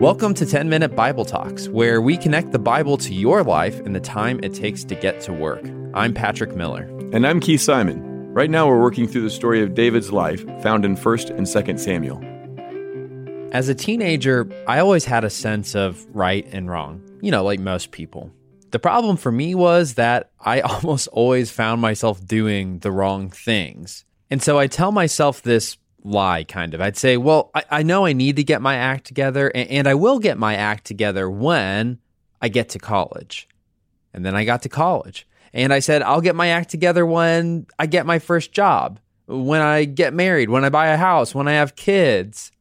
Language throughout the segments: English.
Welcome to 10 Minute Bible Talks, where we connect the Bible to your life and the time it takes to get to work. I'm Patrick Miller. And I'm Keith Simon. Right now, we're working through the story of David's life found in 1st and 2nd Samuel. As a teenager, I always had a sense of right and wrong, you know, like most people. The problem for me was that I almost always found myself doing the wrong things. And so I tell myself this lie, kind of. I'd say, well, I, I know I need to get my act together, and, and I will get my act together when I get to college. And then I got to college. And I said, I'll get my act together when I get my first job, when I get married, when I buy a house, when I have kids.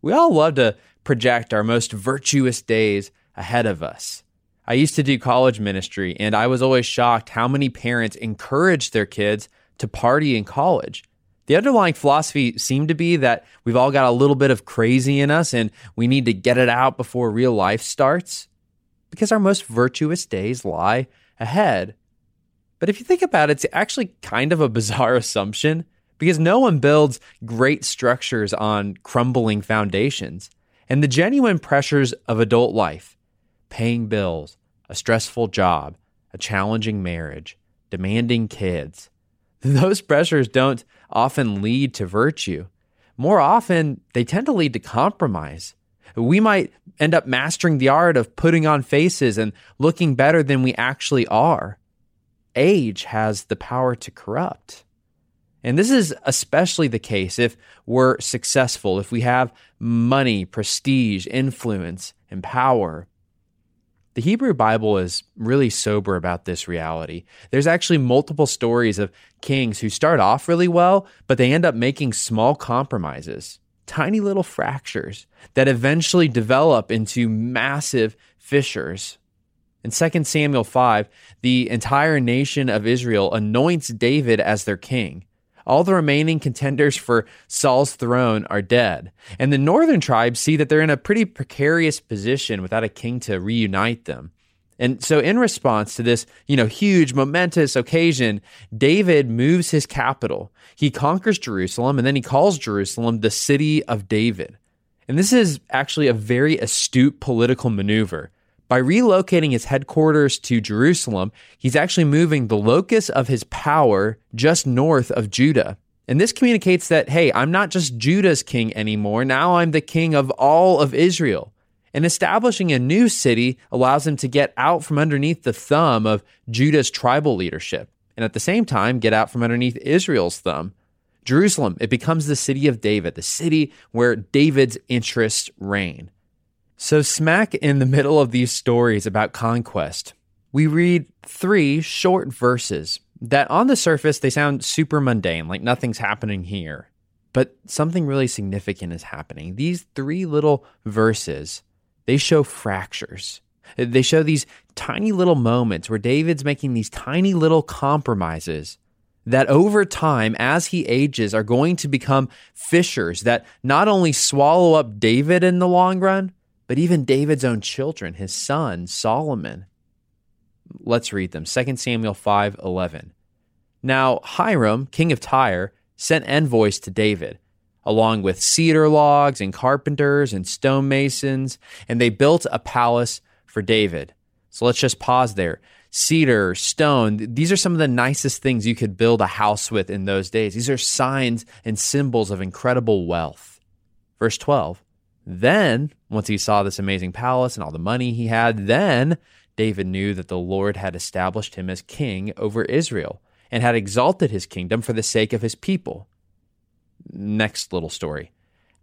We all love to project our most virtuous days ahead of us. I used to do college ministry, and I was always shocked how many parents encouraged their kids to party in college. The underlying philosophy seemed to be that we've all got a little bit of crazy in us and we need to get it out before real life starts because our most virtuous days lie ahead. But if you think about it, it's actually kind of a bizarre assumption because no one builds great structures on crumbling foundations. And the genuine pressures of adult life, paying bills, a stressful job, a challenging marriage, demanding kids, those pressures don't often lead to virtue. More often, they tend to lead to compromise. We might end up mastering the art of putting on faces and looking better than we actually are. Age has the power to corrupt. And this is especially the case if we're successful, if we have money, prestige, influence, and power. The Hebrew Bible is really sober about this reality. There's actually multiple stories of kings who start off really well, but they end up making small compromises, tiny little fractures that eventually develop into massive fissures. In 2 Samuel 5, the entire nation of Israel anoints David as their king. All the remaining contenders for Saul's throne are dead. And the northern tribes see that they're in a pretty precarious position without a king to reunite them. And so in response to this, you know, huge momentous occasion, David moves his capital. He conquers Jerusalem and then he calls Jerusalem the city of David. And this is actually a very astute political maneuver. By relocating his headquarters to Jerusalem, he's actually moving the locus of his power just north of Judah. And this communicates that, hey, I'm not just Judah's king anymore. Now I'm the king of all of Israel. And establishing a new city allows him to get out from underneath the thumb of Judah's tribal leadership. And at the same time, get out from underneath Israel's thumb. Jerusalem, it becomes the city of David, the city where David's interests reign. So, smack in the middle of these stories about conquest, we read three short verses that on the surface they sound super mundane, like nothing's happening here. But something really significant is happening. These three little verses, they show fractures. They show these tiny little moments where David's making these tiny little compromises that over time, as he ages, are going to become fissures that not only swallow up David in the long run, but even David's own children, his son Solomon. Let's read them. 2 Samuel 5:11. Now Hiram, king of Tyre, sent envoys to David, along with cedar logs and carpenters and stonemasons, and they built a palace for David. So let's just pause there. Cedar, stone, these are some of the nicest things you could build a house with in those days. These are signs and symbols of incredible wealth. Verse 12. Then, once he saw this amazing palace and all the money he had, then David knew that the Lord had established him as king over Israel and had exalted his kingdom for the sake of his people. Next little story.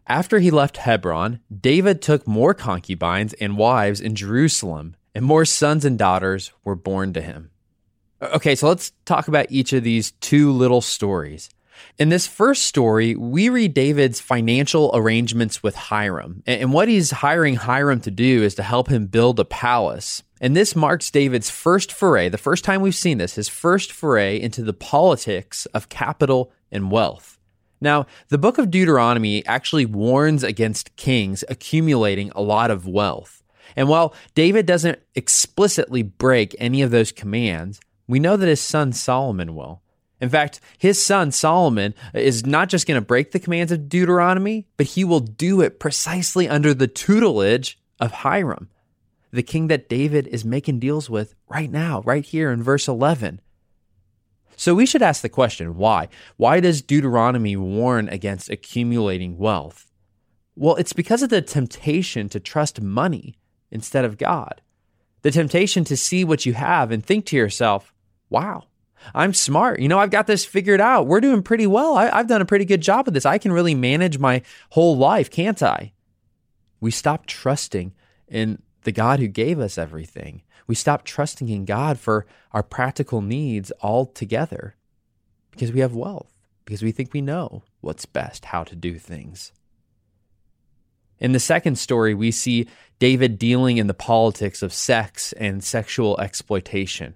After he left Hebron, David took more concubines and wives in Jerusalem, and more sons and daughters were born to him. Okay, so let's talk about each of these two little stories. In this first story, we read David's financial arrangements with Hiram. And what he's hiring Hiram to do is to help him build a palace. And this marks David's first foray, the first time we've seen this, his first foray into the politics of capital and wealth. Now, the book of Deuteronomy actually warns against kings accumulating a lot of wealth. And while David doesn't explicitly break any of those commands, we know that his son Solomon will. In fact, his son Solomon is not just going to break the commands of Deuteronomy, but he will do it precisely under the tutelage of Hiram, the king that David is making deals with right now, right here in verse 11. So we should ask the question why? Why does Deuteronomy warn against accumulating wealth? Well, it's because of the temptation to trust money instead of God. The temptation to see what you have and think to yourself, wow, I'm smart. You know, I've got this figured out. We're doing pretty well. I, have done a pretty good job of this. I can really manage my whole life, can't I? We stop trusting in the God who gave us everything. We stop trusting in God for our practical needs altogether because we have wealth, because we think we know what's best, how to do things. In the second story, we see David dealing in the politics of sex and sexual exploitation.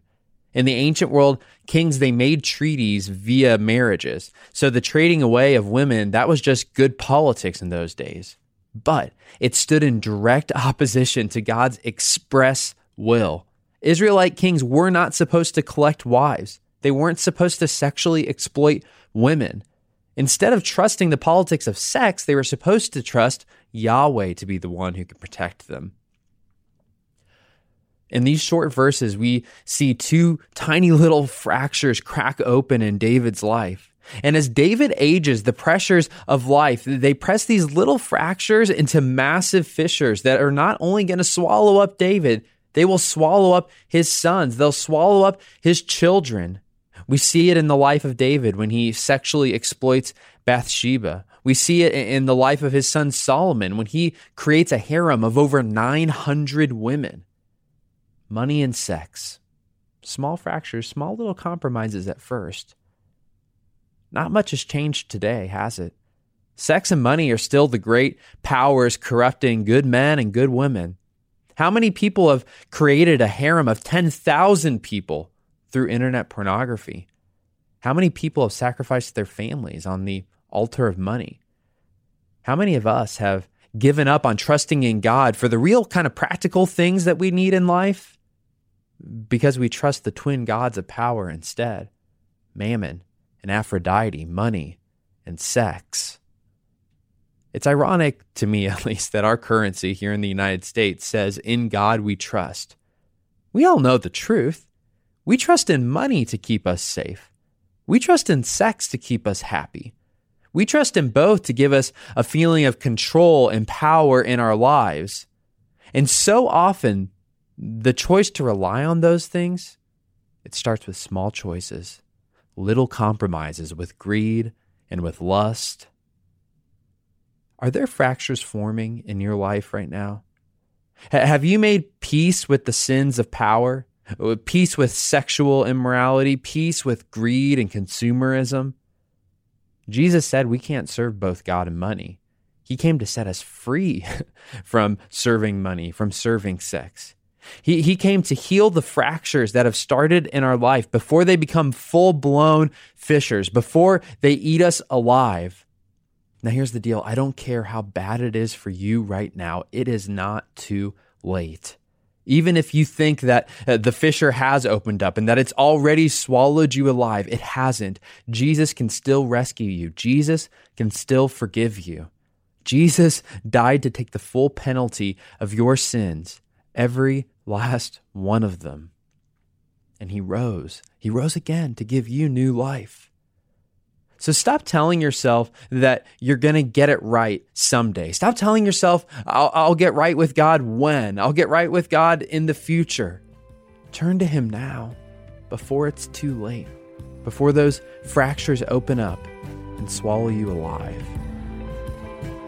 In the ancient world, kings they made treaties via marriages. So the trading away of women, that was just good politics in those days. But it stood in direct opposition to God's express will. Israelite kings were not supposed to collect wives. They weren't supposed to sexually exploit women. Instead of trusting the politics of sex, they were supposed to trust Yahweh to be the one who could protect them. In these short verses, we see two tiny little fractures crack open in David's life. And as David ages, the pressures of life, they press these little fractures into massive fissures that are not only going to swallow up David, they will swallow up his sons. They'll swallow up his children. We see it in the life of David when he sexually exploits Bathsheba. We see it in the life of his son Solomon when he creates a harem of over 900 women. Money and sex. Small fractures, small little compromises at first. Not much has changed today, has it? Sex and money are still the great powers corrupting good men and good women. How many people have created a harem of 10,000 people through internet pornography? How many people have sacrificed their families on the altar of money? How many of us have given up on trusting in God for the real kind of practical things that we need in life because we trust the twin gods of power instead mammon and Aphrodite, money and sex? It's ironic to me, at least, that our currency here in the United States says, In God we trust. We all know the truth. We trust in money to keep us safe. We trust in sex to keep us happy. We trust in both to give us a feeling of control and power in our lives. And so often, the choice to rely on those things, it starts with small choices, little compromises with greed and with lust are there fractures forming in your life right now? H- have you made peace with the sins of power, uh, peace with sexual immorality, peace with greed and consumerism? Jesus said we can't serve both God and money. He came to set us free from serving money, from serving sex. He, he came to heal the fractures that have started in our life before they become full blown fissures, before they eat us alive. Now, here's the deal I don't care how bad it is for you right now, it is not too late. Even if you think that uh, the fissure has opened up and that it's already swallowed you alive, it hasn't. Jesus can still rescue you. Jesus can still forgive you. Jesus died to take the full penalty of your sins, every last one of them. And he rose. He rose again to give you new life. So stop telling yourself that you're going to get it right someday. Stop telling yourself, I'll, I'll, get right with God when? I'll get right with God in the future. Turn to Him now before it's too late, before those fractures open up and swallow you alive.